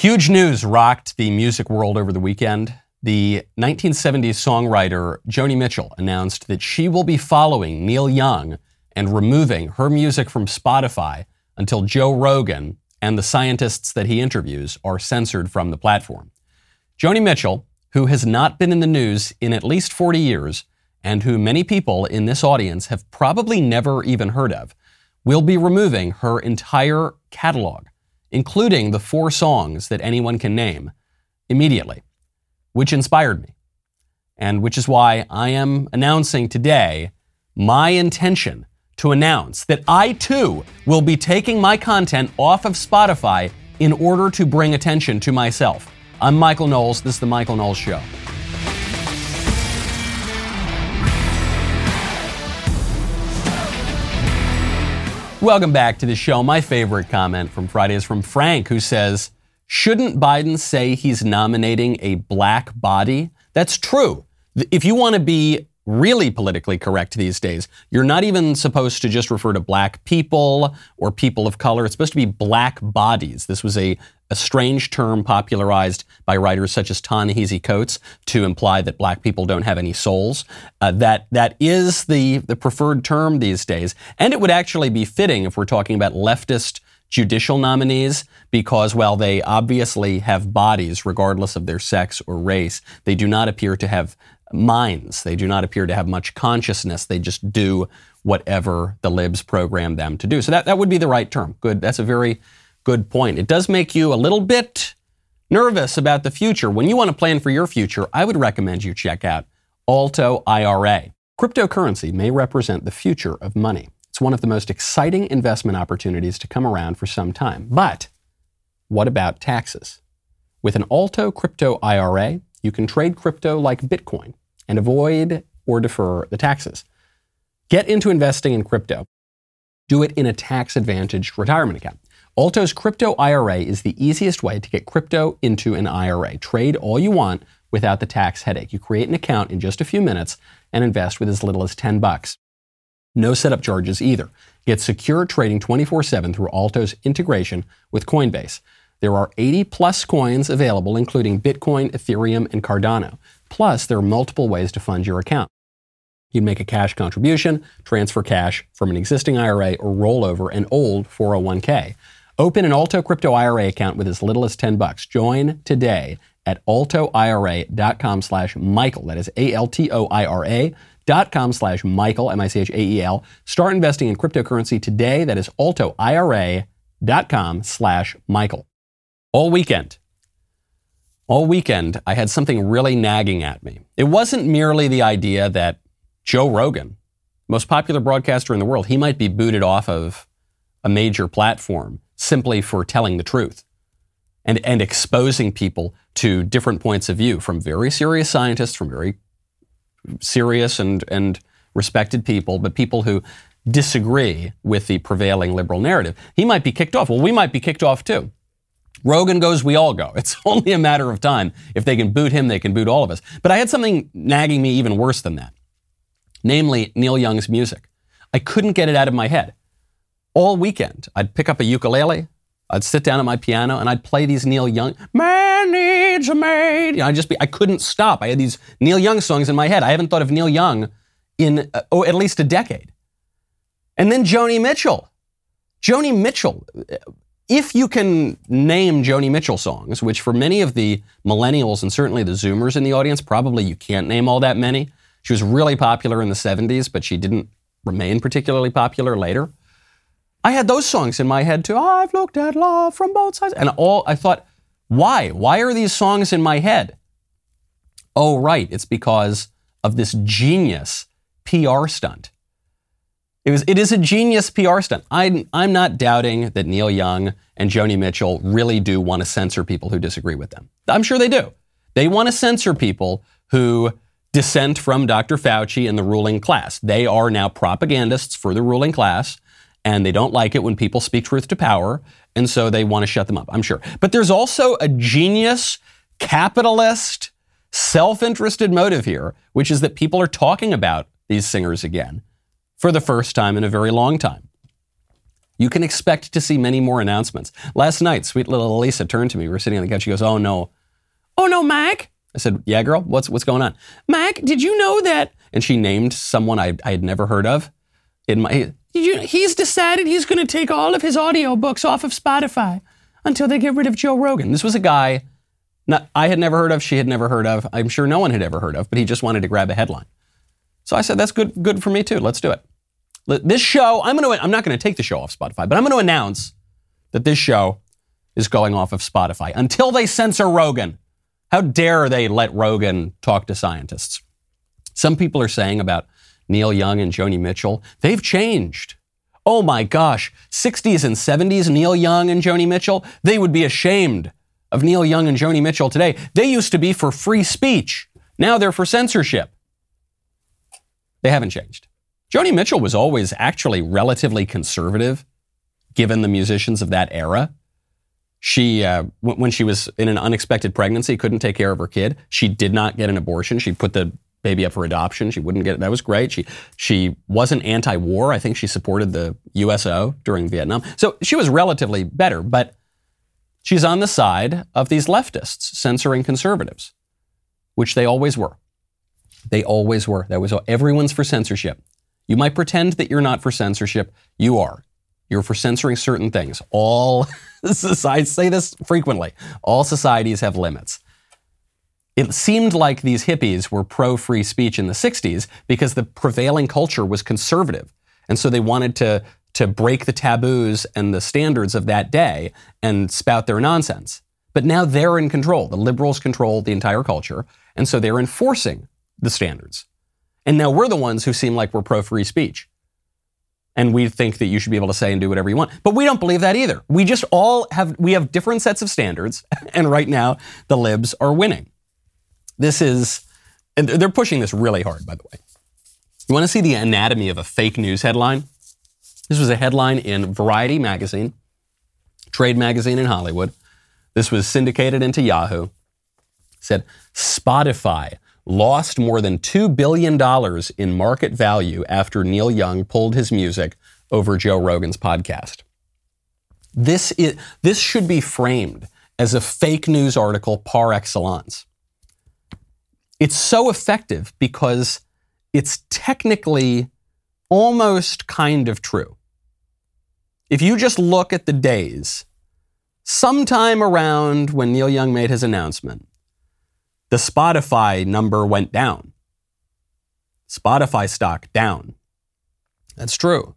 Huge news rocked the music world over the weekend. The 1970s songwriter Joni Mitchell announced that she will be following Neil Young and removing her music from Spotify until Joe Rogan and the scientists that he interviews are censored from the platform. Joni Mitchell, who has not been in the news in at least 40 years, and who many people in this audience have probably never even heard of, will be removing her entire catalog, including the four songs that anyone can name, immediately, which inspired me. And which is why I am announcing today my intention to announce that I too will be taking my content off of Spotify in order to bring attention to myself. I'm Michael Knowles. This is The Michael Knowles Show. Welcome back to the show. My favorite comment from Friday is from Frank, who says, Shouldn't Biden say he's nominating a black body? That's true. If you want to be really politically correct these days. You're not even supposed to just refer to black people or people of color. It's supposed to be black bodies. This was a, a strange term popularized by writers such as Ta-Nehisi Coates to imply that black people don't have any souls. Uh, that that is the, the preferred term these days. And it would actually be fitting if we're talking about leftist judicial nominees because while they obviously have bodies regardless of their sex or race, they do not appear to have minds. They do not appear to have much consciousness. They just do whatever the libs program them to do. So that, that would be the right term. Good. That's a very good point. It does make you a little bit nervous about the future. When you want to plan for your future, I would recommend you check out Alto IRA. Cryptocurrency may represent the future of money. It's one of the most exciting investment opportunities to come around for some time. But what about taxes? With an Alto Crypto IRA, you can trade crypto like Bitcoin and avoid or defer the taxes. Get into investing in crypto. Do it in a tax advantaged retirement account. Alto's crypto IRA is the easiest way to get crypto into an IRA. Trade all you want without the tax headache. You create an account in just a few minutes and invest with as little as 10 bucks. No setup charges either. Get secure trading 24/7 through Alto's integration with Coinbase. There are 80 plus coins available including Bitcoin, Ethereum, and Cardano. Plus, there are multiple ways to fund your account. You'd make a cash contribution, transfer cash from an existing IRA, or roll over an old 401k. Open an Alto Crypto IRA account with as little as 10 bucks. Join today at altoira.com slash Michael. That is A-L-T-O-I-R-A dot com slash Michael, M-I-C-H-A-E-L. Start investing in cryptocurrency today. That is altoira.com slash Michael. All weekend, all weekend, I had something really nagging at me. It wasn't merely the idea that Joe Rogan, most popular broadcaster in the world, he might be booted off of a major platform simply for telling the truth and, and exposing people to different points of view from very serious scientists, from very serious and, and respected people, but people who disagree with the prevailing liberal narrative. He might be kicked off. Well, we might be kicked off too. Rogan goes, we all go. It's only a matter of time. If they can boot him, they can boot all of us. But I had something nagging me even worse than that, namely Neil Young's music. I couldn't get it out of my head. All weekend, I'd pick up a ukulele, I'd sit down at my piano, and I'd play these Neil Young, Man You know, I just be, I couldn't stop. I had these Neil Young songs in my head. I haven't thought of Neil Young in, uh, oh, at least a decade. And then Joni Mitchell. Joni Mitchell, if you can name Joni Mitchell songs, which for many of the millennials and certainly the Zoomers in the audience, probably you can't name all that many. She was really popular in the 70s, but she didn't remain particularly popular later. I had those songs in my head too. I've looked at love from both sides. And all I thought, why? Why are these songs in my head? Oh, right. It's because of this genius PR stunt. It, was, it is a genius PR stunt. I'm, I'm not doubting that Neil Young and Joni Mitchell really do want to censor people who disagree with them. I'm sure they do. They want to censor people who dissent from Dr. Fauci and the ruling class. They are now propagandists for the ruling class, and they don't like it when people speak truth to power, and so they want to shut them up, I'm sure. But there's also a genius, capitalist, self interested motive here, which is that people are talking about these singers again for the first time in a very long time. You can expect to see many more announcements. Last night, sweet little Alissa turned to me. We were sitting on the couch. She goes, Oh no. Oh no, Mac. I said, Yeah, girl, what's, what's going on? Mac, did you know that? And she named someone I, I had never heard of. In my, you, he's decided he's going to take all of his audiobooks off of Spotify until they get rid of Joe Rogan. This was a guy not, I had never heard of, she had never heard of, I'm sure no one had ever heard of, but he just wanted to grab a headline. So I said, that's good, good for me too. Let's do it. This show, I'm going to, I'm not going to take the show off Spotify, but I'm going to announce that this show is going off of Spotify until they censor Rogan. How dare they let Rogan talk to scientists? Some people are saying about Neil Young and Joni Mitchell, they've changed. Oh my gosh, 60s and 70s, Neil Young and Joni Mitchell, they would be ashamed of Neil Young and Joni Mitchell today. They used to be for free speech. Now they're for censorship. They haven't changed. Joni Mitchell was always actually relatively conservative, given the musicians of that era. She, uh, w- when she was in an unexpected pregnancy, couldn't take care of her kid. She did not get an abortion. She put the baby up for adoption. She wouldn't get it. That was great. She she wasn't anti-war. I think she supported the USO during Vietnam. So she was relatively better, but she's on the side of these leftists censoring conservatives, which they always were. They always were. That was everyone's for censorship. You might pretend that you're not for censorship. You are. You're for censoring certain things. All I say this frequently. All societies have limits. It seemed like these hippies were pro free speech in the 60s because the prevailing culture was conservative. And so they wanted to, to break the taboos and the standards of that day and spout their nonsense. But now they're in control. The liberals control the entire culture. And so they're enforcing the standards. And now we're the ones who seem like we're pro free speech. And we think that you should be able to say and do whatever you want. But we don't believe that either. We just all have, we have different sets of standards. And right now, the libs are winning. This is, and they're pushing this really hard, by the way. You want to see the anatomy of a fake news headline? This was a headline in Variety magazine, trade magazine in Hollywood. This was syndicated into Yahoo. It said Spotify lost more than $2 billion in market value after Neil Young pulled his music over Joe Rogan's podcast. This, is, this should be framed as a fake news article par excellence. It's so effective because it's technically almost kind of true. If you just look at the days, sometime around when Neil Young made his announcement, the Spotify number went down. Spotify stock down. That's true.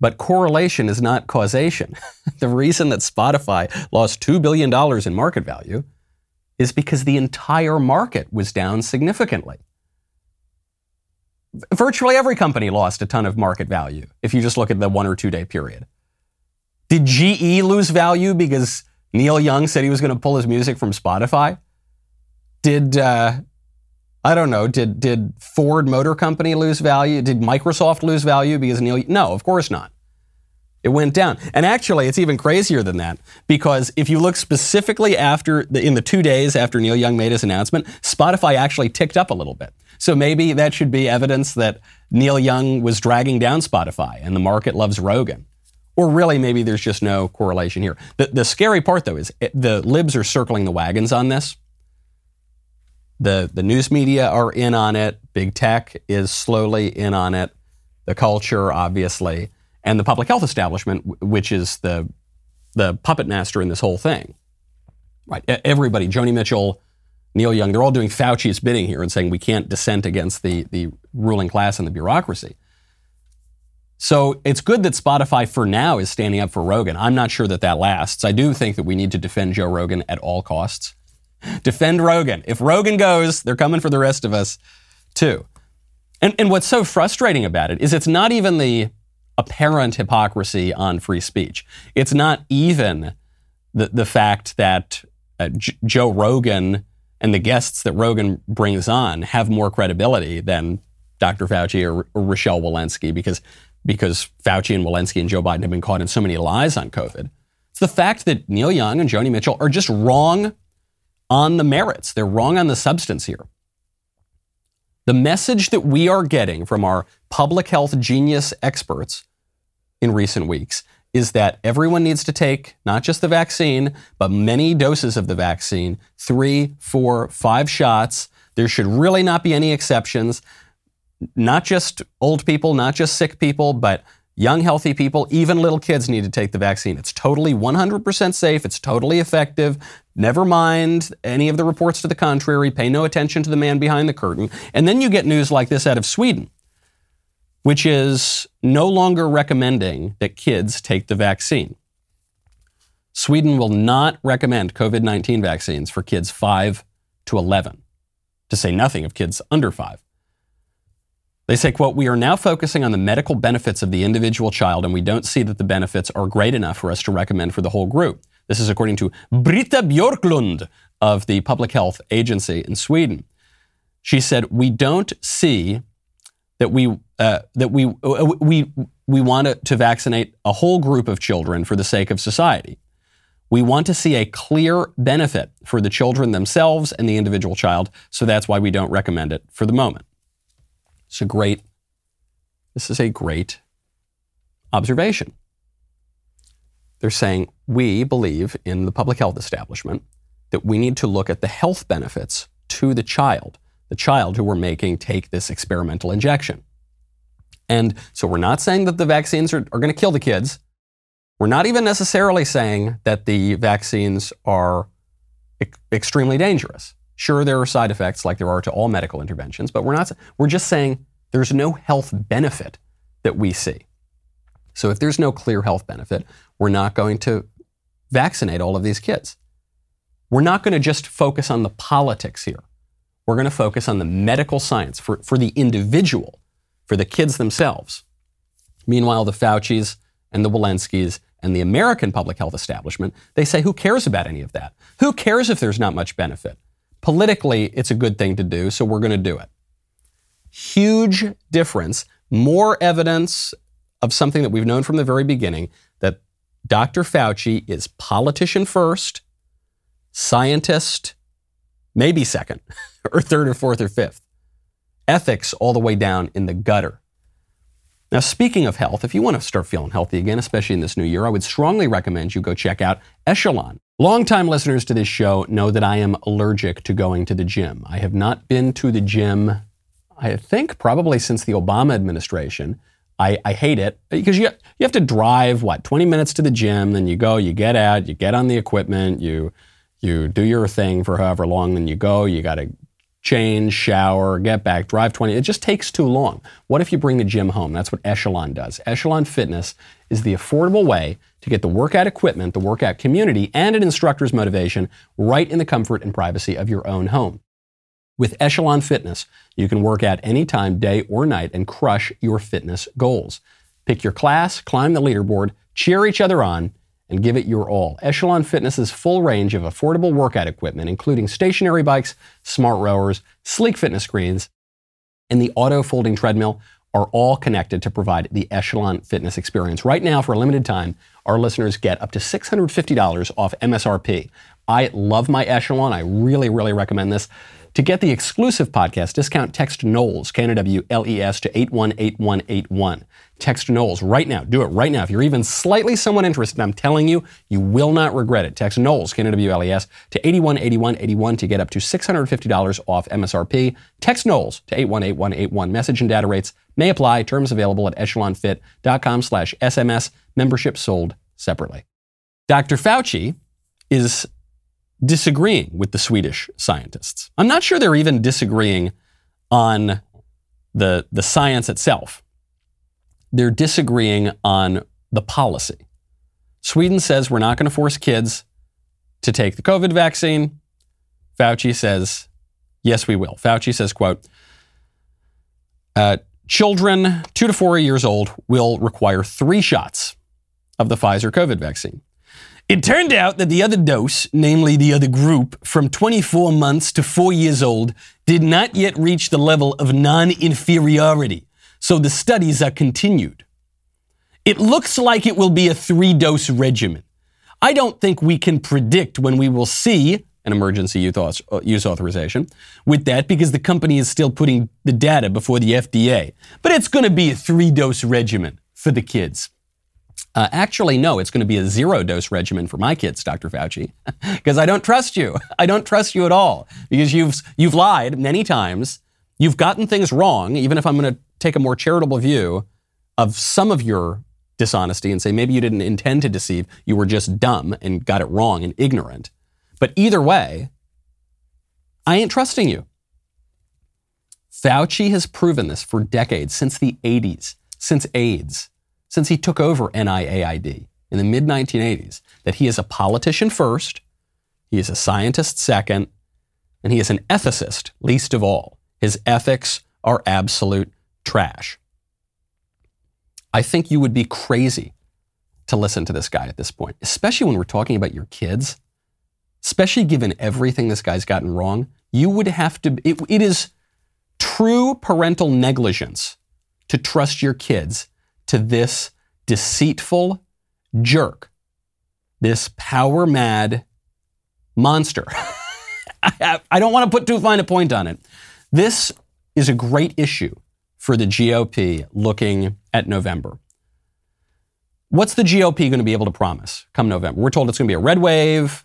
But correlation is not causation. the reason that Spotify lost $2 billion in market value is because the entire market was down significantly. Virtually every company lost a ton of market value if you just look at the one or two day period. Did GE lose value because Neil Young said he was going to pull his music from Spotify? Did uh, I don't know? Did did Ford Motor Company lose value? Did Microsoft lose value because Neil? No, of course not. It went down. And actually, it's even crazier than that because if you look specifically after the, in the two days after Neil Young made his announcement, Spotify actually ticked up a little bit. So maybe that should be evidence that Neil Young was dragging down Spotify and the market loves Rogan. Or really, maybe there's just no correlation here. The, the scary part, though, is it, the libs are circling the wagons on this. The, the news media are in on it. Big tech is slowly in on it. The culture, obviously and the public health establishment, which is the the puppet master in this whole thing. Right? Everybody, Joni Mitchell, Neil Young, they're all doing Fauci's bidding here and saying we can't dissent against the the ruling class and the bureaucracy. So it's good that Spotify for now is standing up for Rogan. I'm not sure that that lasts. I do think that we need to defend Joe Rogan at all costs. defend Rogan. If Rogan goes, they're coming for the rest of us too. And, and what's so frustrating about it is it's not even the apparent hypocrisy on free speech. It's not even the, the fact that uh, J- Joe Rogan and the guests that Rogan brings on have more credibility than Dr. Fauci or, or Rochelle Walensky because, because Fauci and Walensky and Joe Biden have been caught in so many lies on COVID. It's the fact that Neil Young and Joni Mitchell are just wrong on the merits. They're wrong on the substance here. The message that we are getting from our public health genius experts in recent weeks is that everyone needs to take not just the vaccine, but many doses of the vaccine three, four, five shots. There should really not be any exceptions. Not just old people, not just sick people, but young, healthy people, even little kids need to take the vaccine. It's totally 100% safe. It's totally effective. Never mind any of the reports to the contrary. Pay no attention to the man behind the curtain. And then you get news like this out of Sweden which is no longer recommending that kids take the vaccine. Sweden will not recommend COVID 19 vaccines for kids 5 to 11, to say nothing of kids under 5. They say, quote, we are now focusing on the medical benefits of the individual child, and we don't see that the benefits are great enough for us to recommend for the whole group. This is according to Britta Bjorkholm of the Public Health Agency in Sweden. She said, we don't see that we uh, that we uh, we we want to, to vaccinate a whole group of children for the sake of society. We want to see a clear benefit for the children themselves and the individual child, so that's why we don't recommend it for the moment. It's a great. This is a great observation. They're saying we believe in the public health establishment that we need to look at the health benefits to the child the child who we're making take this experimental injection. And so we're not saying that the vaccines are, are going to kill the kids. We're not even necessarily saying that the vaccines are e- extremely dangerous. Sure, there are side effects like there are to all medical interventions, but we're not, we're just saying there's no health benefit that we see. So if there's no clear health benefit, we're not going to vaccinate all of these kids. We're not going to just focus on the politics here. We're going to focus on the medical science for, for the individual, for the kids themselves. Meanwhile, the Faucis and the Walensky's and the American public health establishment, they say, who cares about any of that? Who cares if there's not much benefit? Politically, it's a good thing to do, so we're going to do it. Huge difference, more evidence of something that we've known from the very beginning that Dr. Fauci is politician first, scientist maybe second, or third, or fourth, or fifth. Ethics all the way down in the gutter. Now, speaking of health, if you want to start feeling healthy again, especially in this new year, I would strongly recommend you go check out Echelon. Longtime listeners to this show know that I am allergic to going to the gym. I have not been to the gym, I think, probably since the Obama administration. I, I hate it because you, you have to drive, what, 20 minutes to the gym, then you go, you get out, you get on the equipment, you you do your thing for however long, then you go, you got to change, shower, get back, drive 20. It just takes too long. What if you bring the gym home? That's what Echelon does. Echelon Fitness is the affordable way to get the workout equipment, the workout community, and an instructor's motivation right in the comfort and privacy of your own home. With Echelon Fitness, you can work out anytime, day or night, and crush your fitness goals. Pick your class, climb the leaderboard, cheer each other on, and give it your all. Echelon Fitness's full range of affordable workout equipment, including stationary bikes, smart rowers, sleek fitness screens, and the auto folding treadmill, are all connected to provide the Echelon Fitness experience. Right now, for a limited time, our listeners get up to $650 off MSRP. I love my Echelon. I really, really recommend this. To get the exclusive podcast discount, text Knowles, K-N-O-W-L-E-S, to 818181. Text Knowles right now. Do it right now. If you're even slightly somewhat interested, I'm telling you, you will not regret it. Text Knowles, K-N-O-W-L-E-S, to 818181 to get up to $650 off MSRP. Text Knowles to 818181. Message and data rates may apply. Terms available at echelonfit.com slash SMS. Membership sold separately. Dr. Fauci is disagreeing with the Swedish scientists. I'm not sure they're even disagreeing on the, the science itself. They're disagreeing on the policy. Sweden says we're not going to force kids to take the COVID vaccine. Fauci says, yes, we will. Fauci says, quote, uh, children two to four years old will require three shots of the Pfizer COVID vaccine. It turned out that the other dose, namely the other group, from 24 months to 4 years old, did not yet reach the level of non inferiority, so the studies are continued. It looks like it will be a three dose regimen. I don't think we can predict when we will see an emergency use uh, authorization with that because the company is still putting the data before the FDA. But it's going to be a three dose regimen for the kids. Uh, actually, no, it's going to be a zero dose regimen for my kids, Dr. Fauci, because I don't trust you. I don't trust you at all because you've, you've lied many times. You've gotten things wrong, even if I'm going to take a more charitable view of some of your dishonesty and say maybe you didn't intend to deceive, you were just dumb and got it wrong and ignorant. But either way, I ain't trusting you. Fauci has proven this for decades, since the 80s, since AIDS, since he took over NIAID in the mid 1980s, that he is a politician first, he is a scientist second, and he is an ethicist least of all. His ethics are absolute trash. I think you would be crazy to listen to this guy at this point, especially when we're talking about your kids, especially given everything this guy's gotten wrong. You would have to, it, it is true parental negligence to trust your kids to this deceitful jerk, this power mad monster. I, don't want to put too fine a point on it. This is a great issue for the GOP looking at November. What's the GOP going to be able to promise come November? We're told it's going to be a red wave.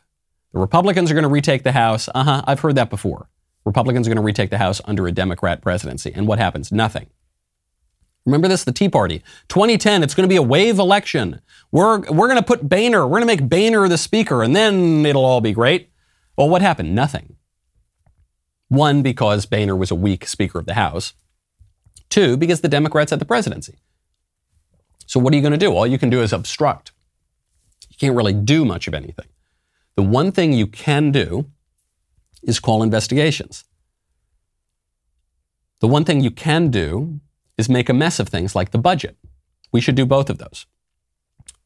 The Republicans are going to retake the House. Uh huh, I've heard that before. Republicans are going to retake the House under a Democrat presidency. And what happens? Nothing. Remember this, the Tea Party. 2010, it's going to be a wave election. We're, we're going to put Boehner, we're going to make Boehner the speaker, and then it'll all be great. Well, what happened? Nothing. One, because Boehner was a weak Speaker of the House. Two, because the Democrats had the presidency. So what are you going to do? All you can do is obstruct. You can't really do much of anything. The one thing you can do is call investigations. The one thing you can do is make a mess of things like the budget. We should do both of those.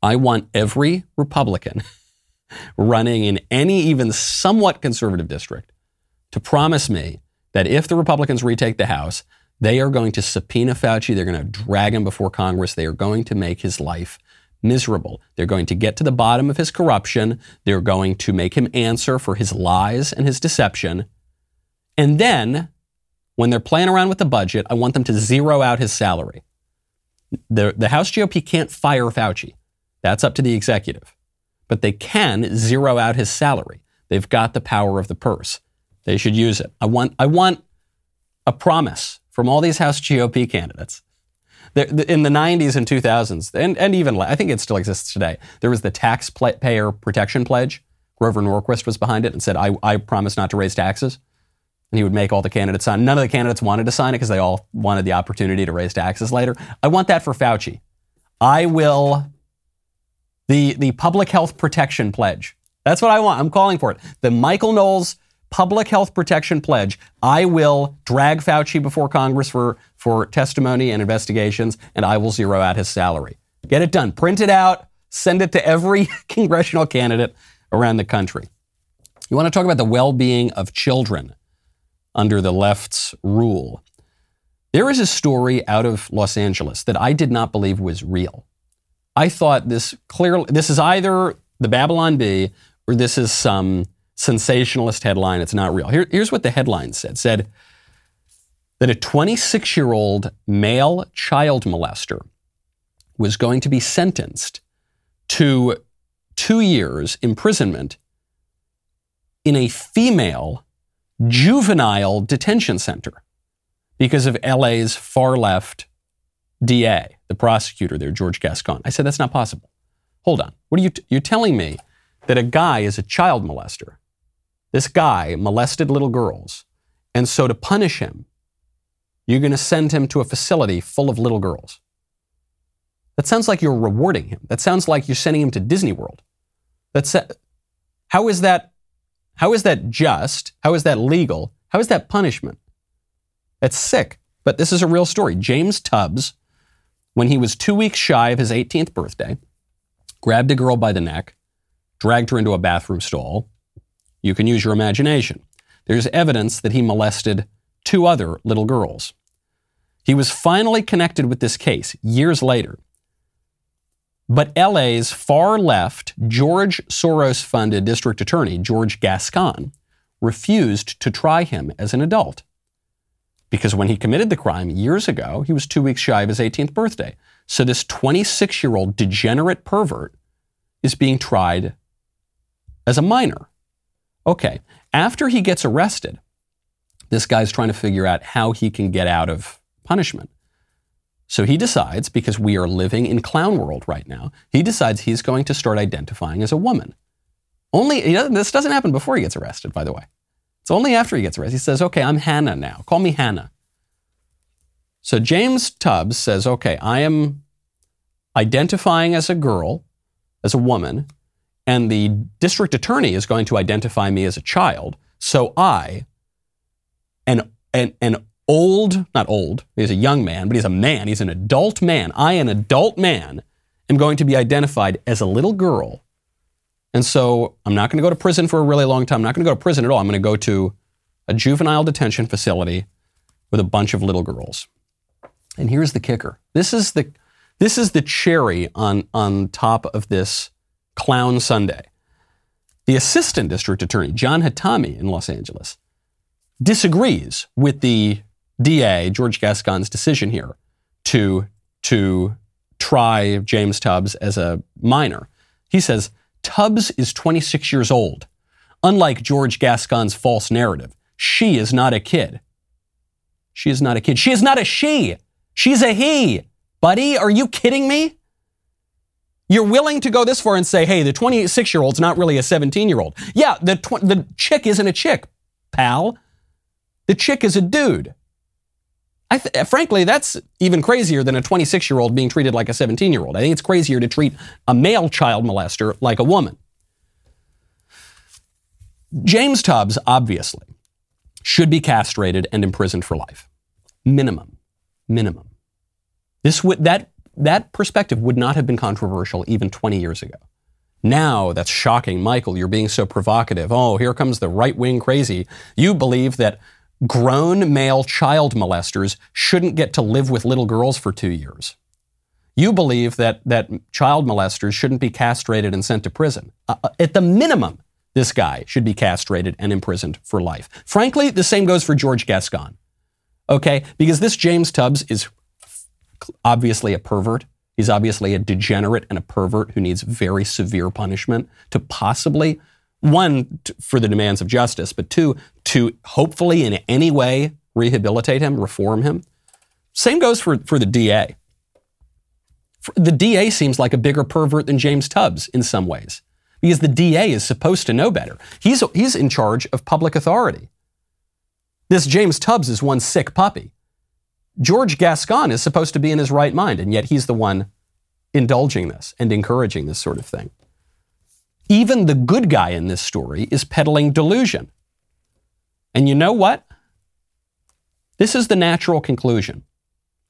I want every Republican running in any even somewhat conservative district to promise me that if the Republicans retake the House, they are going to subpoena Fauci. They're going to drag him before Congress. They are going to make his life miserable. They're going to get to the bottom of his corruption. They're going to make him answer for his lies and his deception. And then, when they're playing around with the budget, I want them to zero out his salary. The, the House GOP can't fire Fauci. That's up to the executive. But they can zero out his salary. They've got the power of the purse. They should use it. I want, I want a promise from all these House GOP candidates in the 90s and 2000s, and, and even I think it still exists today, there was the taxpayer protection pledge. Grover Norquist was behind it and said, I, I promise not to raise taxes. And he would make all the candidates sign. None of the candidates wanted to sign it because they all wanted the opportunity to raise taxes later. I want that for Fauci. I will, the, the public health protection pledge. That's what I want. I'm calling for it. The Michael Knowles public health protection pledge. I will drag Fauci before Congress for, for testimony and investigations, and I will zero out his salary. Get it done. Print it out. Send it to every congressional candidate around the country. You want to talk about the well being of children under the left's rule. There is a story out of Los Angeles that I did not believe was real. I thought this clearly, this is either the Babylon Bee or this is some sensationalist headline. It's not real. Here, here's what the headline said. said that a 26 year old male child molester was going to be sentenced to two years imprisonment in a female juvenile detention center because of LA's far left DA, the prosecutor there, George Gascon. I said, that's not possible. Hold on. What are you, t- you're telling me that a guy is a child molester this guy molested little girls. And so to punish him, you're going to send him to a facility full of little girls. That sounds like you're rewarding him. That sounds like you're sending him to Disney World. That's uh, how is that how is that just? How is that legal? How is that punishment? That's sick. But this is a real story. James Tubbs, when he was 2 weeks shy of his 18th birthday, grabbed a girl by the neck, dragged her into a bathroom stall, you can use your imagination. There's evidence that he molested two other little girls. He was finally connected with this case years later. But LA's far left, George Soros funded district attorney, George Gascon, refused to try him as an adult. Because when he committed the crime years ago, he was two weeks shy of his 18th birthday. So this 26 year old degenerate pervert is being tried as a minor. Okay, after he gets arrested, this guy's trying to figure out how he can get out of punishment. So he decides, because we are living in clown world right now, he decides he's going to start identifying as a woman. Only, this doesn't happen before he gets arrested, by the way. It's only after he gets arrested. He says, okay, I'm Hannah now. Call me Hannah. So James Tubbs says, okay, I am identifying as a girl, as a woman, and the district attorney is going to identify me as a child. So I, an, an, an old, not old, he's a young man, but he's a man, he's an adult man. I, an adult man, am going to be identified as a little girl. And so I'm not going to go to prison for a really long time. I'm not going to go to prison at all. I'm going to go to a juvenile detention facility with a bunch of little girls. And here's the kicker. This is the this is the cherry on, on top of this clown sundae. The assistant district attorney, John Hatami in Los Angeles, disagrees with the DA, George Gascon's decision here to, to try James Tubbs as a minor. He says Tubbs is 26 years old. Unlike George Gascon's false narrative, she is not a kid. She is not a kid. She is not a she. She's a he. Buddy, are you kidding me? You're willing to go this far and say, hey, the 26 year old's not really a 17 year old. Yeah, the, tw- the chick isn't a chick, pal. The chick is a dude. Th- frankly, that's even crazier than a 26 year old being treated like a 17 year old. I think it's crazier to treat a male child molester like a woman. James Tubbs, obviously, should be castrated and imprisoned for life. Minimum. Minimum. This that, that perspective would not have been controversial even 20 years ago. Now that's shocking. Michael, you're being so provocative. Oh, here comes the right wing crazy. You believe that grown male child molesters shouldn't get to live with little girls for two years. You believe that, that child molesters shouldn't be castrated and sent to prison. Uh, uh at the minimum, this guy should be castrated and imprisoned for life. Frankly, the same goes for George Gascon. Okay? Because this James Tubbs is obviously a pervert. He's obviously a degenerate and a pervert who needs very severe punishment to possibly, one, for the demands of justice, but two, to hopefully in any way rehabilitate him, reform him. Same goes for, for the DA. The DA seems like a bigger pervert than James Tubbs in some ways because the DA is supposed to know better. He's, he's in charge of public authority. This James Tubbs is one sick puppy. George Gascon is supposed to be in his right mind, and yet he's the one indulging this and encouraging this sort of thing. Even the good guy in this story is peddling delusion. And you know what? This is the natural conclusion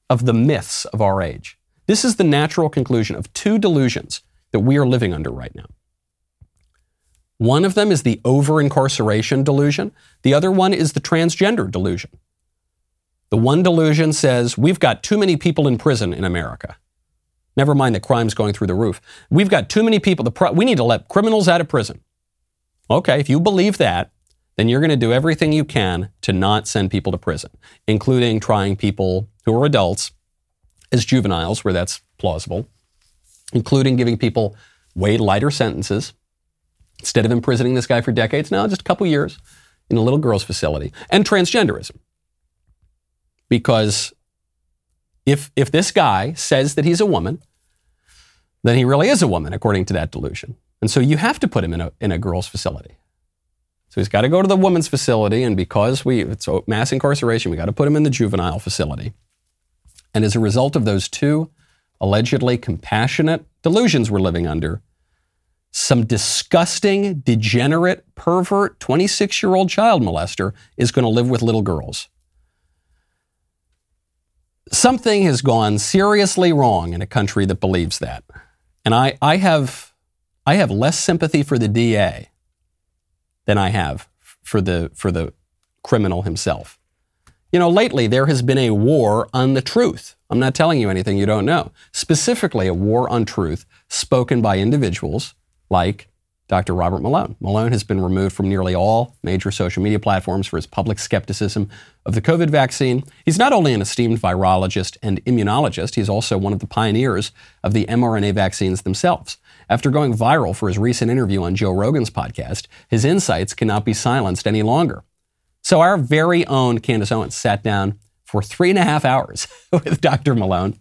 of the myths of our age. This is the natural conclusion of two delusions that we are living under right now. One of them is the over incarceration delusion, the other one is the transgender delusion. The one delusion says we've got too many people in prison in America. Never mind the crime's going through the roof. We've got too many people. Pro- we need to let criminals out of prison. Okay, if you believe that, then you're going to do everything you can to not send people to prison, including trying people who are adults as juveniles, where that's plausible, including giving people way lighter sentences instead of imprisoning this guy for decades. Now, just a couple years in a little girl's facility, and transgenderism because if, if this guy says that he's a woman, then he really is a woman, according to that delusion. And so you have to put him in a, in a girl's facility. So he's got to go to the woman's facility, and because we, it's mass incarceration, we got to put him in the juvenile facility. And as a result of those two allegedly compassionate delusions we're living under, some disgusting, degenerate, pervert, 26 year old child molester is going to live with little girls something has gone seriously wrong in a country that believes that. And I, I, have, I have less sympathy for the DA than I have for the, for the criminal himself. You know, lately there has been a war on the truth. I'm not telling you anything you don't know. Specifically, a war on truth spoken by individuals like Dr. Robert Malone. Malone has been removed from nearly all major social media platforms for his public skepticism of the COVID vaccine. He's not only an esteemed virologist and immunologist, he's also one of the pioneers of the mRNA vaccines themselves. After going viral for his recent interview on Joe Rogan's podcast, his insights cannot be silenced any longer. So our very own Candace Owens sat down for three and a half hours with Dr. Malone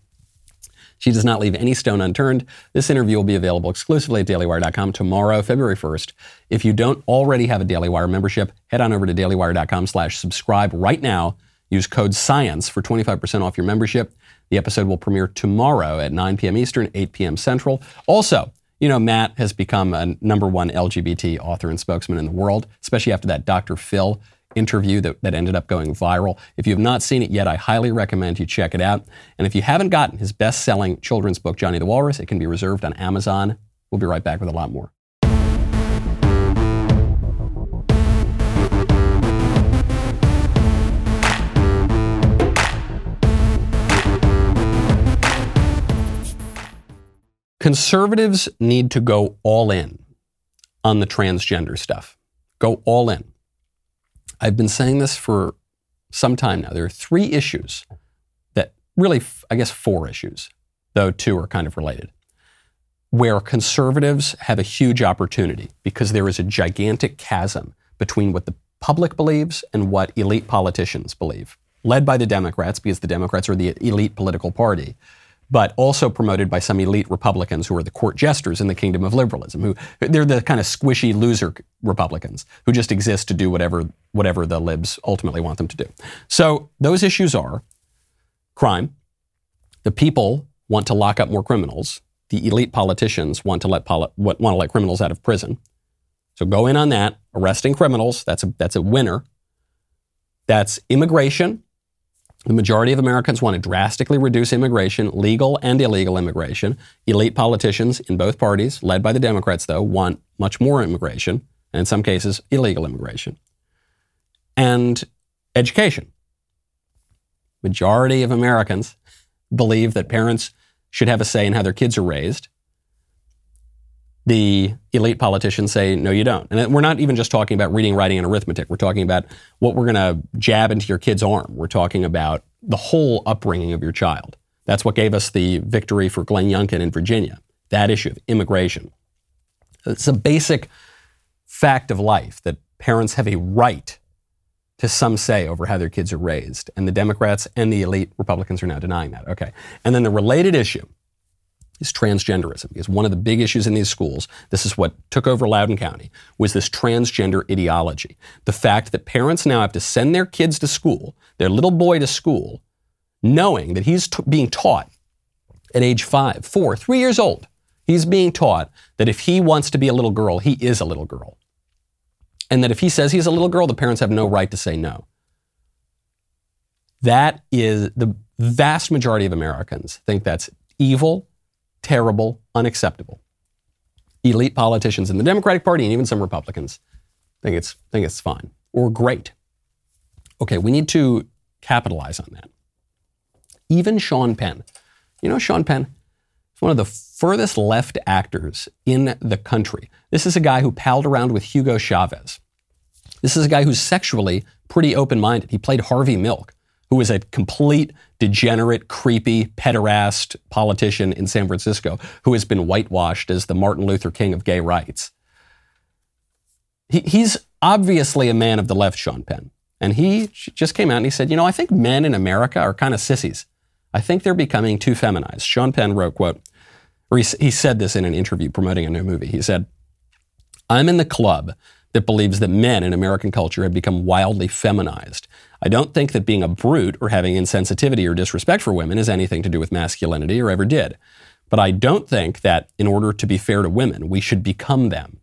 she does not leave any stone unturned. This interview will be available exclusively at dailywire.com tomorrow, February 1st. If you don't already have a Daily Wire membership, head on over to dailywire.com slash subscribe right now. Use code SCIENCE for 25% off your membership. The episode will premiere tomorrow at 9 p.m. Eastern, 8 p.m. Central. Also, you know, Matt has become a number one LGBT author and spokesman in the world, especially after that Dr. Phil interview that, that ended up going viral. If you have not seen it yet, I highly recommend you check it out. And if you haven't gotten his best selling children's book, Johnny the Walrus, it can be reserved on Amazon. We'll be right back with a lot more. Conservatives need to go all in on the transgender stuff. Go all in. I've been saying this for some time now. There are three issues that really, I guess, four issues, though two are kind of related, where conservatives have a huge opportunity because there is a gigantic chasm between what the public believes and what elite politicians believe, led by the Democrats, because the Democrats are the elite political party but also promoted by some elite Republicans who are the court jesters in the kingdom of liberalism, who they're the kind of squishy loser Republicans who just exist to do whatever whatever the libs ultimately want them to do. So those issues are crime. The people want to lock up more criminals. The elite politicians want to let poli- want to let criminals out of prison. So go in on that, arresting criminals. That's a that's a winner. That's immigration the majority of Americans want to drastically reduce immigration, legal and illegal immigration. Elite politicians in both parties, led by the Democrats, though, want much more immigration, and in some cases, illegal immigration. And education. Majority of Americans believe that parents should have a say in how their kids are raised the elite politicians say, no, you don't. And we're not even just talking about reading, writing, and arithmetic. We're talking about what we're going to jab into your kid's arm. We're talking about the whole upbringing of your child. That's what gave us the victory for Glenn Youngkin in Virginia, that issue of immigration. It's a basic fact of life that parents have a right to some say over how their kids are raised. And the Democrats and the elite Republicans are now denying that. Okay. And then the related issue is transgenderism. Because one of the big issues in these schools, this is what took over Loudoun County, was this transgender ideology. The fact that parents now have to send their kids to school, their little boy to school, knowing that he's t- being taught at age five, four, three years old, he's being taught that if he wants to be a little girl, he is a little girl. And that if he says he's a little girl, the parents have no right to say no. That is the vast majority of Americans think that's evil terrible, unacceptable. Elite politicians in the Democratic Party and even some Republicans think it's, think it's fine or great. Okay, we need to capitalize on that. Even Sean Penn. You know Sean Penn? is one of the furthest left actors in the country. This is a guy who palled around with Hugo Chavez. This is a guy who's sexually pretty open minded. He played Harvey Milk who was a complete degenerate, creepy, pederast politician in San Francisco who has been whitewashed as the Martin Luther King of gay rights. He, he's obviously a man of the left, Sean Penn. And he just came out and he said, you know, I think men in America are kind of sissies. I think they're becoming too feminized. Sean Penn wrote, quote, or he, he said this in an interview promoting a new movie. He said, I'm in the club that believes that men in American culture have become wildly feminized. I don't think that being a brute or having insensitivity or disrespect for women has anything to do with masculinity or ever did. But I don't think that in order to be fair to women, we should become them.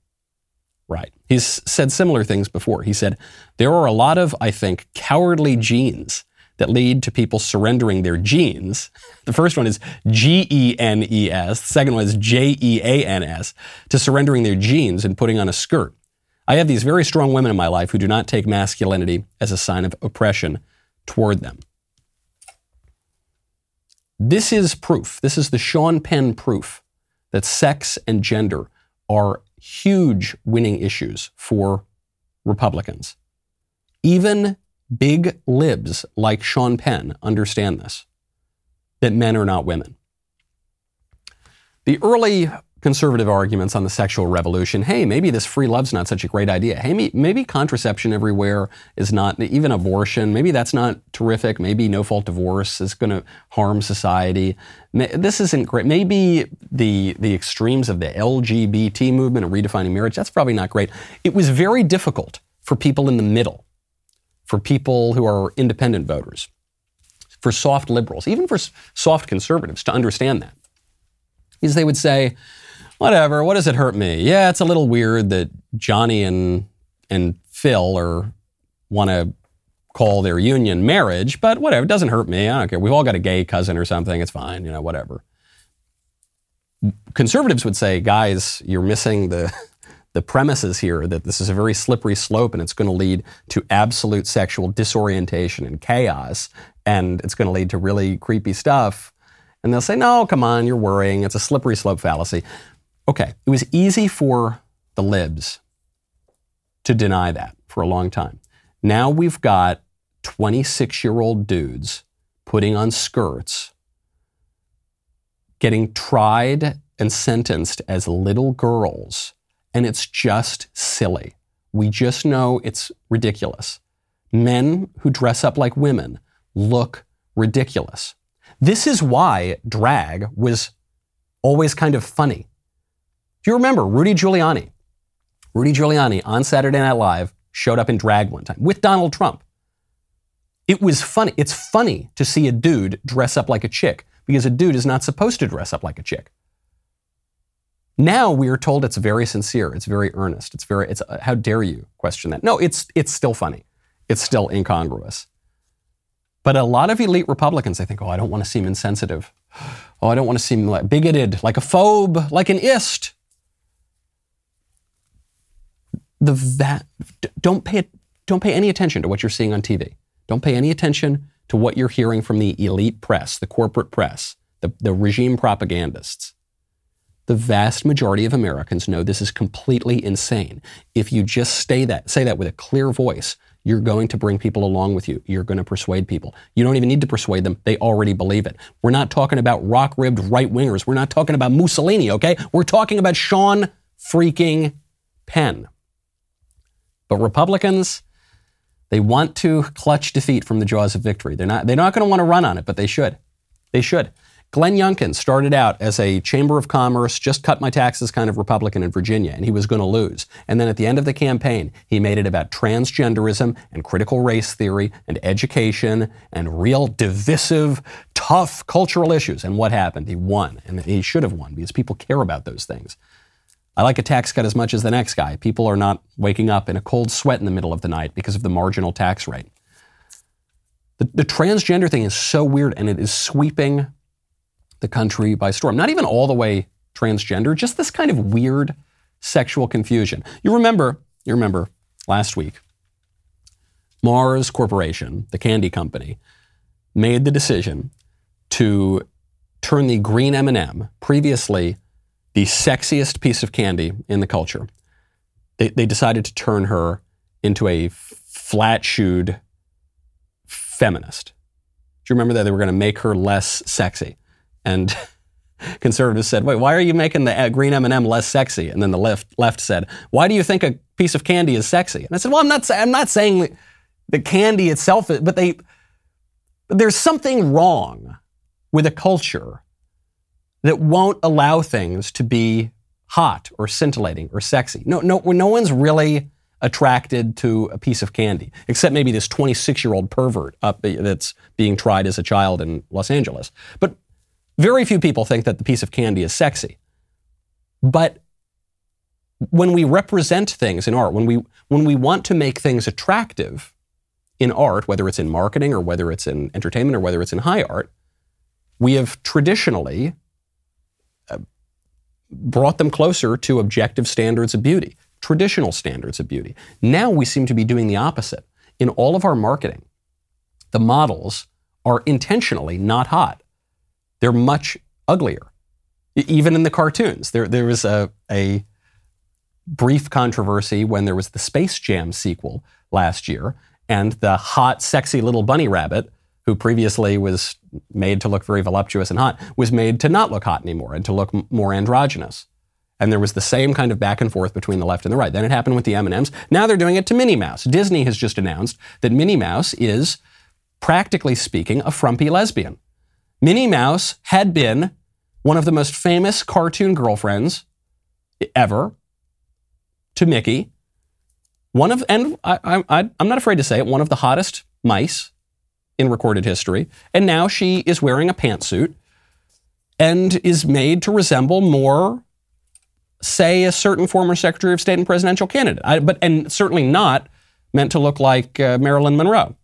Right. He's said similar things before. He said, There are a lot of, I think, cowardly genes that lead to people surrendering their genes. The first one is G E N E S, the second one is J E A N S, to surrendering their genes and putting on a skirt. I have these very strong women in my life who do not take masculinity as a sign of oppression toward them. This is proof, this is the Sean Penn proof that sex and gender are huge winning issues for Republicans. Even big libs like Sean Penn understand this that men are not women. The early conservative arguments on the sexual revolution hey, maybe this free love's not such a great idea. Hey, maybe contraception everywhere is not, even abortion, maybe that's not terrific. Maybe no fault divorce is going to harm society. This isn't great. Maybe the, the extremes of the LGBT movement and redefining marriage, that's probably not great. It was very difficult for people in the middle, for people who are independent voters, for soft liberals, even for soft conservatives to understand that. Because they would say, whatever, what does it hurt me? Yeah, it's a little weird that Johnny and and Phil are want to call their union marriage, but whatever, it doesn't hurt me. I don't care. We've all got a gay cousin or something. It's fine, you know, whatever. Conservatives would say, guys, you're missing the the premises here that this is a very slippery slope and it's going to lead to absolute sexual disorientation and chaos and it's going to lead to really creepy stuff. And they'll say, no, come on, you're worrying. It's a slippery slope fallacy. Okay, it was easy for the libs to deny that for a long time. Now we've got 26 year old dudes putting on skirts, getting tried and sentenced as little girls, and it's just silly. We just know it's ridiculous. Men who dress up like women look ridiculous. This is why drag was always kind of funny. You remember Rudy Giuliani? Rudy Giuliani on Saturday Night Live showed up in drag one time with Donald Trump. It was funny. It's funny to see a dude dress up like a chick because a dude is not supposed to dress up like a chick. Now we are told it's very sincere, it's very earnest, it's very it's uh, how dare you question that? No, it's it's still funny. It's still incongruous. But a lot of elite Republicans, they think, oh, I don't want to seem insensitive. Oh, I don't want to seem like bigoted, like a phobe, like an ist the va- don't pay don't pay any attention to what you're seeing on TV. Don't pay any attention to what you're hearing from the elite press, the corporate press, the, the regime propagandists. The vast majority of Americans know this is completely insane. If you just stay that, say that with a clear voice, you're going to bring people along with you. You're going to persuade people. You don't even need to persuade them. They already believe it. We're not talking about rock ribbed right wingers. We're not talking about Mussolini, okay? We're talking about Sean freaking Penn. But Republicans, they want to clutch defeat from the jaws of victory. They're not, they're not going to want to run on it, but they should. They should. Glenn Youngkin started out as a Chamber of Commerce, just cut my taxes kind of Republican in Virginia, and he was going to lose. And then at the end of the campaign, he made it about transgenderism and critical race theory and education and real divisive, tough cultural issues. And what happened? He won. And he should have won because people care about those things. I like a tax cut as much as the next guy. People are not waking up in a cold sweat in the middle of the night because of the marginal tax rate. The, the transgender thing is so weird and it is sweeping the country by storm. Not even all the way transgender, just this kind of weird sexual confusion. You remember, you remember last week, Mars Corporation, the candy company, made the decision to turn the green M&M, previously the sexiest piece of candy in the culture. They, they decided to turn her into a flat shoed feminist. Do you remember that? They were going to make her less sexy. And conservatives said, wait, why are you making the uh, green M&M less sexy? And then the left, left said, why do you think a piece of candy is sexy? And I said, well, I'm not, I'm not saying the candy itself, but they, there's something wrong with a culture that won't allow things to be hot or scintillating or sexy. No, no, no one's really attracted to a piece of candy, except maybe this 26 year old pervert up that's being tried as a child in Los Angeles. But very few people think that the piece of candy is sexy. But when we represent things in art, when we, when we want to make things attractive in art, whether it's in marketing or whether it's in entertainment or whether it's in high art, we have traditionally brought them closer to objective standards of beauty, traditional standards of beauty. Now we seem to be doing the opposite. In all of our marketing, the models are intentionally not hot. They're much uglier. Even in the cartoons, there, there was a, a brief controversy when there was the Space Jam sequel last year, and the hot, sexy little bunny rabbit, who previously was made to look very voluptuous and hot, was made to not look hot anymore and to look m- more androgynous. And there was the same kind of back and forth between the left and the right. Then it happened with the M&Ms. Now they're doing it to Minnie Mouse. Disney has just announced that Minnie Mouse is, practically speaking, a frumpy lesbian. Minnie Mouse had been one of the most famous cartoon girlfriends ever to Mickey. One of, and I, I, I'm not afraid to say it, one of the hottest mice in recorded history. And now she is wearing a pantsuit and is made to resemble more, say, a certain former Secretary of State and presidential candidate. I, but and certainly not meant to look like uh, Marilyn Monroe.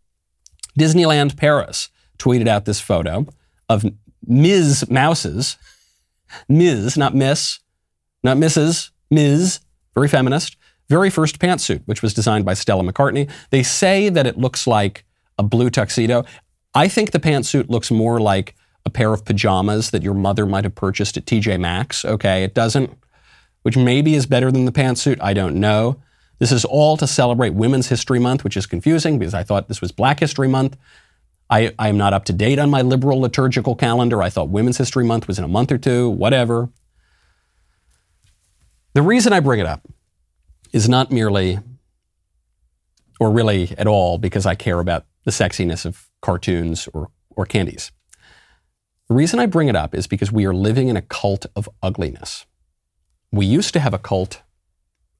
Disneyland Paris tweeted out this photo of Ms. Mouse's, Ms. not Miss, not Mrs. Ms. Very feminist. Very first pantsuit, which was designed by Stella McCartney. They say that it looks like a blue tuxedo. I think the pantsuit looks more like a pair of pajamas that your mother might have purchased at TJ Maxx. Okay, it doesn't, which maybe is better than the pantsuit. I don't know. This is all to celebrate Women's History Month, which is confusing because I thought this was Black History Month. I, I am not up to date on my liberal liturgical calendar. I thought Women's History Month was in a month or two, whatever. The reason I bring it up is not merely, or really at all, because I care about the sexiness of cartoons or, or candies. The reason I bring it up is because we are living in a cult of ugliness. We used to have a cult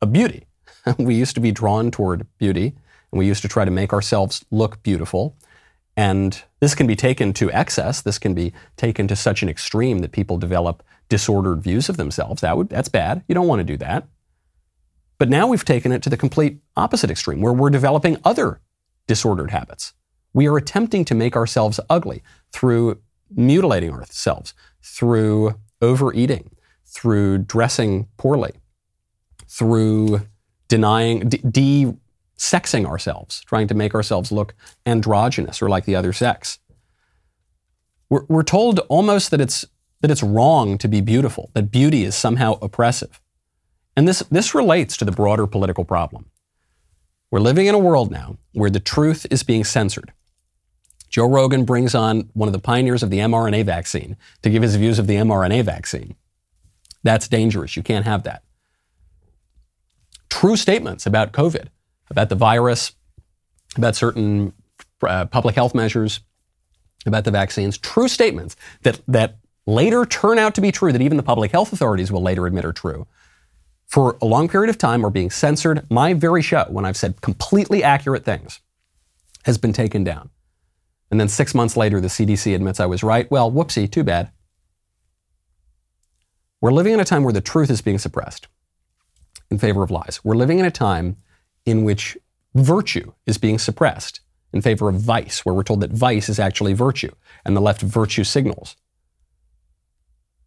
of beauty. we used to be drawn toward beauty, and we used to try to make ourselves look beautiful. And this can be taken to excess. This can be taken to such an extreme that people develop disordered views of themselves. That would, that's bad. You don't want to do that. But now we've taken it to the complete opposite extreme, where we're developing other disordered habits. We are attempting to make ourselves ugly through mutilating ourselves, through overeating, through dressing poorly, through denying, de sexing ourselves, trying to make ourselves look androgynous or like the other sex. We're, we're told almost that it's, that it's wrong to be beautiful, that beauty is somehow oppressive. And this, this relates to the broader political problem. We're living in a world now where the truth is being censored. Joe Rogan brings on one of the pioneers of the mRNA vaccine to give his views of the mRNA vaccine. That's dangerous. You can't have that. True statements about COVID, about the virus, about certain uh, public health measures, about the vaccines, true statements that, that later turn out to be true, that even the public health authorities will later admit are true, for a long period of time are being censored. My very show, when I've said completely accurate things, has been taken down. And then six months later, the CDC admits I was right. Well, whoopsie, too bad. We're living in a time where the truth is being suppressed in favor of lies. We're living in a time in which virtue is being suppressed in favor of vice, where we're told that vice is actually virtue, and the left virtue signals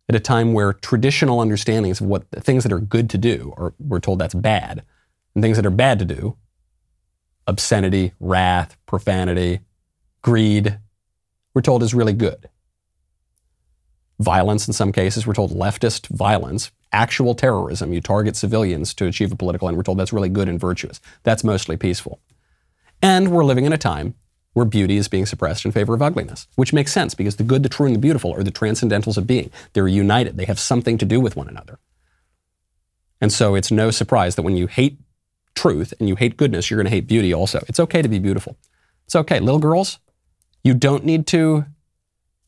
at a time where traditional understandings of what things that are good to do are we're told that's bad, and things that are bad to do, obscenity, wrath, profanity, greed, we're told is really good. Violence, in some cases, we're told leftist violence, actual terrorism. You target civilians to achieve a political end. We're told that's really good and virtuous. That's mostly peaceful. And we're living in a time where beauty is being suppressed in favor of ugliness, which makes sense because the good, the true, and the beautiful are the transcendentals of being. They're united, they have something to do with one another. And so it's no surprise that when you hate truth and you hate goodness, you're going to hate beauty also. It's okay to be beautiful. It's okay. Little girls, you don't need to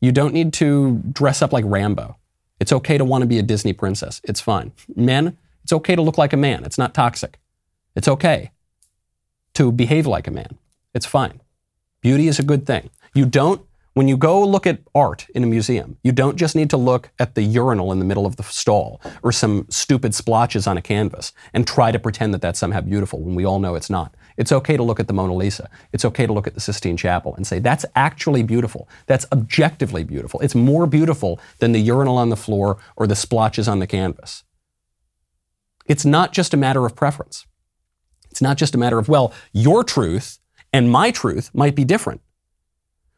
you don't need to dress up like Rambo. It's okay to want to be a Disney princess. It's fine. Men, it's okay to look like a man. It's not toxic. It's okay to behave like a man. It's fine. Beauty is a good thing. You don't, when you go look at art in a museum, you don't just need to look at the urinal in the middle of the stall or some stupid splotches on a canvas and try to pretend that that's somehow beautiful when we all know it's not. It's okay to look at the Mona Lisa. It's okay to look at the Sistine Chapel and say, that's actually beautiful. That's objectively beautiful. It's more beautiful than the urinal on the floor or the splotches on the canvas. It's not just a matter of preference. It's not just a matter of, well, your truth and my truth might be different.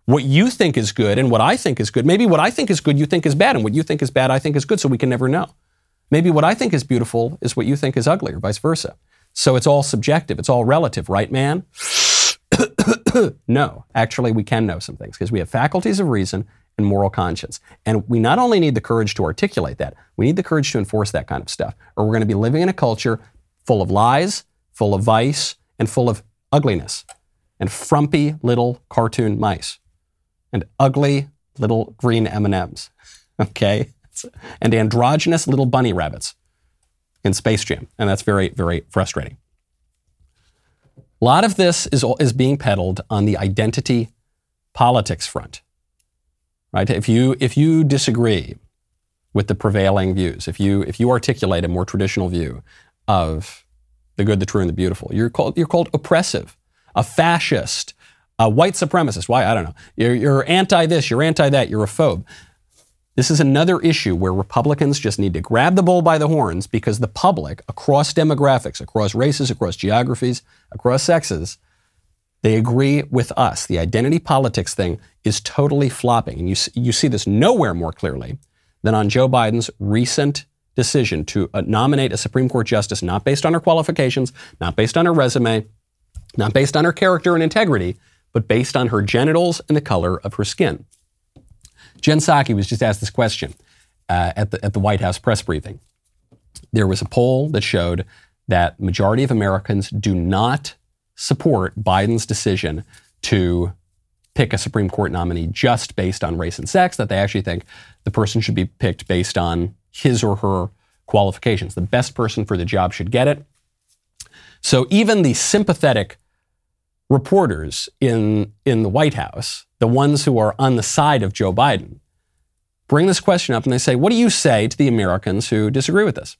What you think is good and what I think is good, maybe what I think is good, you think is bad, and what you think is bad, I think is good, so we can never know. Maybe what I think is beautiful is what you think is ugly, or vice versa. So it's all subjective, it's all relative, right, man? no, actually, we can know some things because we have faculties of reason and moral conscience. And we not only need the courage to articulate that, we need the courage to enforce that kind of stuff, or we're going to be living in a culture full of lies, full of vice, and full of ugliness, and frumpy little cartoon mice, and ugly little green M&Ms, okay? And androgynous little bunny rabbits in Space Jam. And that's very, very frustrating. A lot of this is, is being peddled on the identity politics front. Right? If you, if you disagree with the prevailing views, if you, if you articulate a more traditional view of the good, the true, and the beautiful, you're called, you're called oppressive, a fascist, a white supremacist. Why? I don't know. You're, you're anti this, you're anti that, you're a phobe. This is another issue where Republicans just need to grab the bull by the horns because the public, across demographics, across races, across geographies, across sexes, they agree with us. The identity politics thing is totally flopping. And you, you see this nowhere more clearly than on Joe Biden's recent decision to uh, nominate a Supreme Court justice not based on her qualifications, not based on her resume, not based on her character and integrity, but based on her genitals and the color of her skin. Jen Psaki was just asked this question uh, at, the, at the White House press briefing. There was a poll that showed that majority of Americans do not support Biden's decision to pick a Supreme Court nominee just based on race and sex, that they actually think the person should be picked based on his or her qualifications. The best person for the job should get it. So even the sympathetic reporters in, in the White House, the ones who are on the side of Joe Biden, bring this question up and they say, What do you say to the Americans who disagree with this?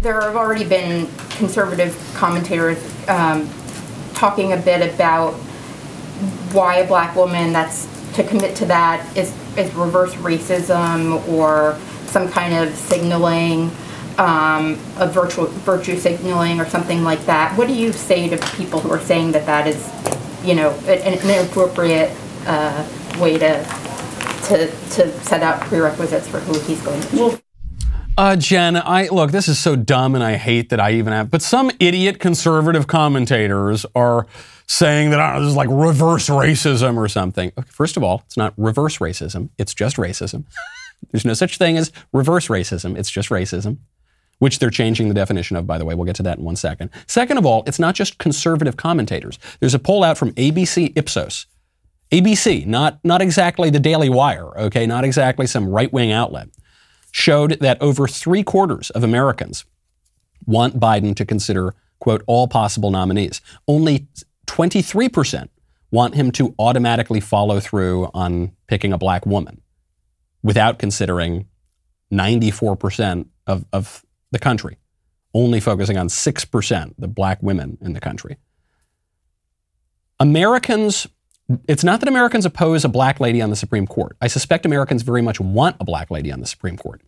There have already been conservative commentators um, talking a bit about why a black woman that's to commit to that is, is reverse racism or some kind of signaling um, of virtual virtue signaling or something like that. What do you say to people who are saying that that is, you know, an, inappropriate uh, way to, to to set out prerequisites for who he's going to? Well, uh, Jen, I look. This is so dumb, and I hate that I even have. But some idiot conservative commentators are saying that know, this is like reverse racism or something. First of all, it's not reverse racism. It's just racism. There's no such thing as reverse racism. It's just racism which they're changing the definition of, by the way. We'll get to that in one second. Second of all, it's not just conservative commentators. There's a poll out from ABC Ipsos. ABC, not, not exactly the Daily Wire, okay, not exactly some right wing outlet, showed that over three quarters of Americans want Biden to consider, quote, all possible nominees. Only 23% want him to automatically follow through on picking a black woman without considering 94% of, of the country, only focusing on 6%, the black women in the country. Americans, it's not that Americans oppose a black lady on the Supreme Court. I suspect Americans very much want a black lady on the Supreme Court.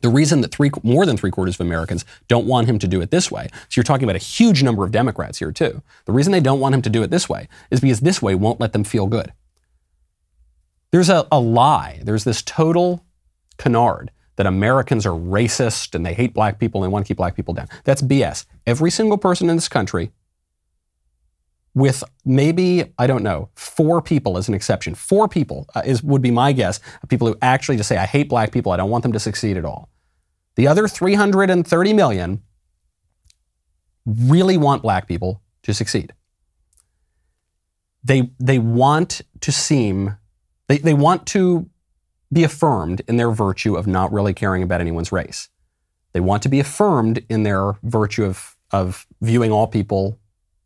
The reason that three, more than three quarters of Americans don't want him to do it this way, so you're talking about a huge number of Democrats here too. The reason they don't want him to do it this way is because this way won't let them feel good. There's a, a lie, there's this total canard that Americans are racist and they hate black people and they want to keep black people down. That's BS. Every single person in this country, with maybe, I don't know, four people as an exception, four people uh, is, would be my guess people who actually just say, I hate black people, I don't want them to succeed at all. The other 330 million really want black people to succeed. They, they want to seem, they, they want to be affirmed in their virtue of not really caring about anyone's race. They want to be affirmed in their virtue of, of viewing all people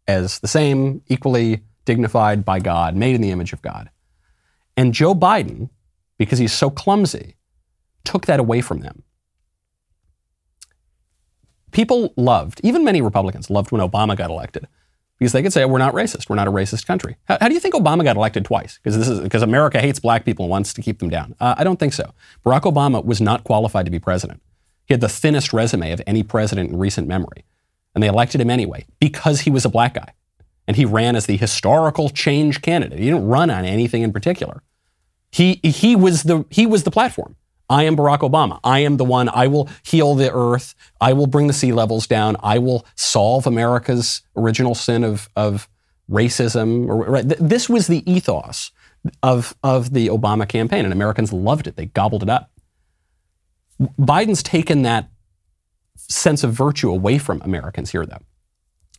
as the same, equally dignified by God, made in the image of God. And Joe Biden, because he's so clumsy, took that away from them. People loved, even many Republicans loved when Obama got elected because they could say we're not racist. We're not a racist country. How, how do you think Obama got elected twice? Because this is because America hates black people and wants to keep them down. Uh, I don't think so. Barack Obama was not qualified to be president. He had the thinnest resume of any president in recent memory, and they elected him anyway because he was a black guy, and he ran as the historical change candidate. He didn't run on anything in particular. He he was the he was the platform. I am Barack Obama. I am the one. I will heal the earth. I will bring the sea levels down. I will solve America's original sin of, of racism. This was the ethos of, of the Obama campaign, and Americans loved it. They gobbled it up. Biden's taken that sense of virtue away from Americans here, though.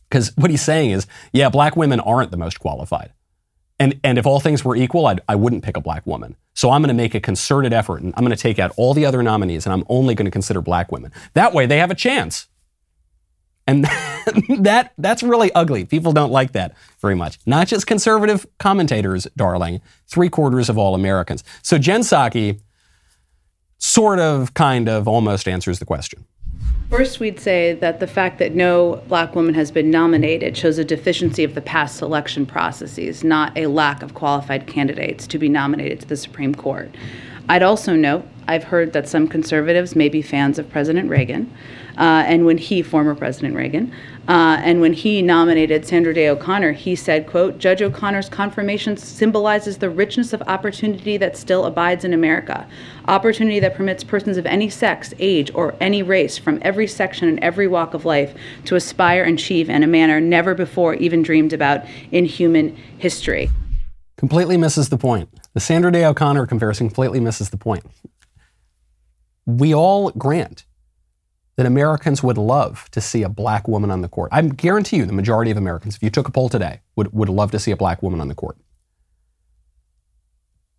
Because what he's saying is, yeah, black women aren't the most qualified. And, and if all things were equal, I'd, I would not pick a black woman. So I'm going to make a concerted effort and I'm going to take out all the other nominees and I'm only going to consider black women. That way they have a chance. And that, that's really ugly. People don't like that very much. Not just conservative commentators, darling, three quarters of all Americans. So Jen Psaki sort of, kind of, almost answers the question. First, we'd say that the fact that no black woman has been nominated shows a deficiency of the past selection processes, not a lack of qualified candidates to be nominated to the Supreme Court. I'd also note I've heard that some conservatives may be fans of President Reagan, uh, and when he, former President Reagan, uh, and when he nominated Sandra Day O'Connor, he said, quote, Judge O'Connor's confirmation symbolizes the richness of opportunity that still abides in America. Opportunity that permits persons of any sex, age, or any race from every section and every walk of life to aspire and achieve in a manner never before even dreamed about in human history. Completely misses the point. The Sandra Day O'Connor comparison completely misses the point. We all grant that Americans would love to see a black woman on the court. I guarantee you the majority of Americans, if you took a poll today, would, would love to see a black woman on the court.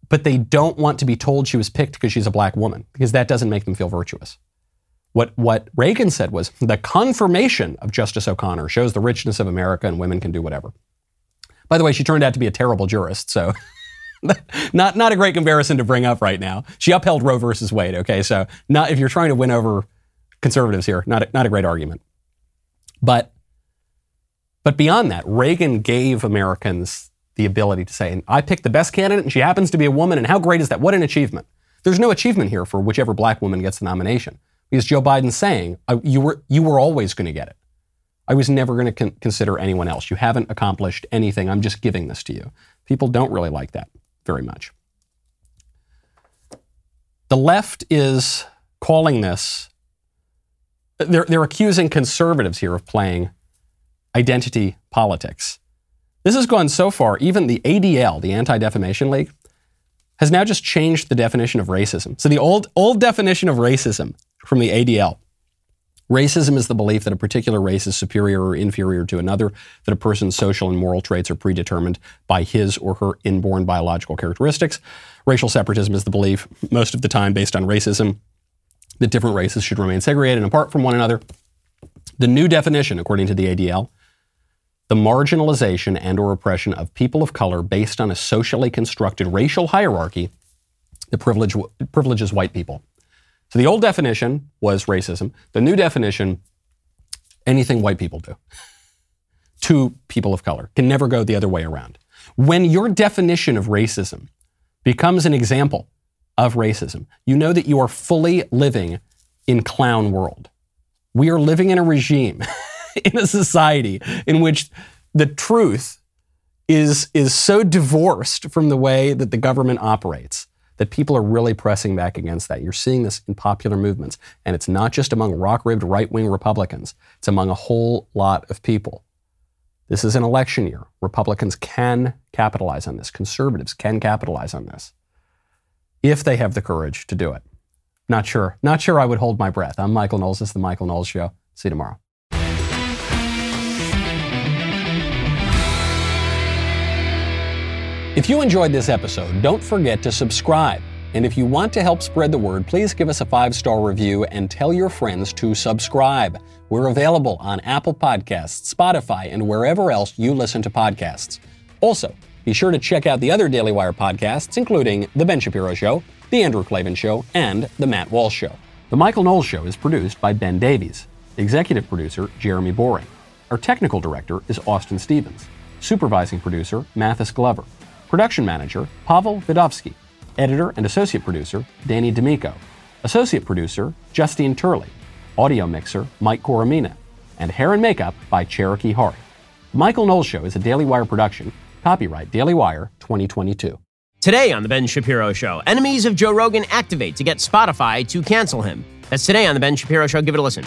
But they don't want to be told she was picked because she's a black woman, because that doesn't make them feel virtuous. What, what Reagan said was the confirmation of Justice O'Connor shows the richness of America and women can do whatever. By the way, she turned out to be a terrible jurist, so not, not a great comparison to bring up right now. She upheld Roe versus Wade, okay? So not if you're trying to win over conservatives here. Not a, not a great argument. But, but beyond that, Reagan gave Americans the ability to say, I picked the best candidate and she happens to be a woman, and how great is that? What an achievement. There's no achievement here for whichever black woman gets the nomination. Because Joe Biden's saying, you were, you were always going to get it. I was never going to con- consider anyone else. You haven't accomplished anything. I'm just giving this to you. People don't really like that very much. The left is calling this they're, they're accusing conservatives here of playing identity politics. This has gone so far, even the ADL, the Anti Defamation League, has now just changed the definition of racism. So the old, old definition of racism from the ADL racism is the belief that a particular race is superior or inferior to another, that a person's social and moral traits are predetermined by his or her inborn biological characteristics. Racial separatism is the belief, most of the time based on racism, that different races should remain segregated and apart from one another. The new definition, according to the ADL, the marginalization and or oppression of people of color based on a socially constructed racial hierarchy that privilege, privileges white people. So the old definition was racism. The new definition, anything white people do to people of color, can never go the other way around. When your definition of racism becomes an example of racism. You know that you are fully living in clown world. We are living in a regime, in a society in which the truth is, is so divorced from the way that the government operates that people are really pressing back against that. You're seeing this in popular movements, and it's not just among rock ribbed right wing Republicans, it's among a whole lot of people. This is an election year. Republicans can capitalize on this, conservatives can capitalize on this if they have the courage to do it. Not sure. Not sure I would hold my breath. I'm Michael Knowles. This is the Michael Knowles Show. See you tomorrow. If you enjoyed this episode, don't forget to subscribe. And if you want to help spread the word, please give us a five star review and tell your friends to subscribe. We're available on Apple Podcasts, Spotify, and wherever else you listen to podcasts. Also, be sure to check out the other Daily Wire podcasts, including The Ben Shapiro Show, The Andrew Klavan Show, and The Matt Walsh Show. The Michael Knowles Show is produced by Ben Davies, executive producer Jeremy Boring. Our technical director is Austin Stevens, supervising producer Mathis Glover, production manager Pavel Vidovic, editor and associate producer Danny D'Amico, associate producer Justine Turley, audio mixer Mike Coromina, and hair and makeup by Cherokee Hart. Michael Knowles Show is a Daily Wire production Copyright Daily Wire 2022. Today on The Ben Shapiro Show, enemies of Joe Rogan activate to get Spotify to cancel him. That's today on The Ben Shapiro Show. Give it a listen.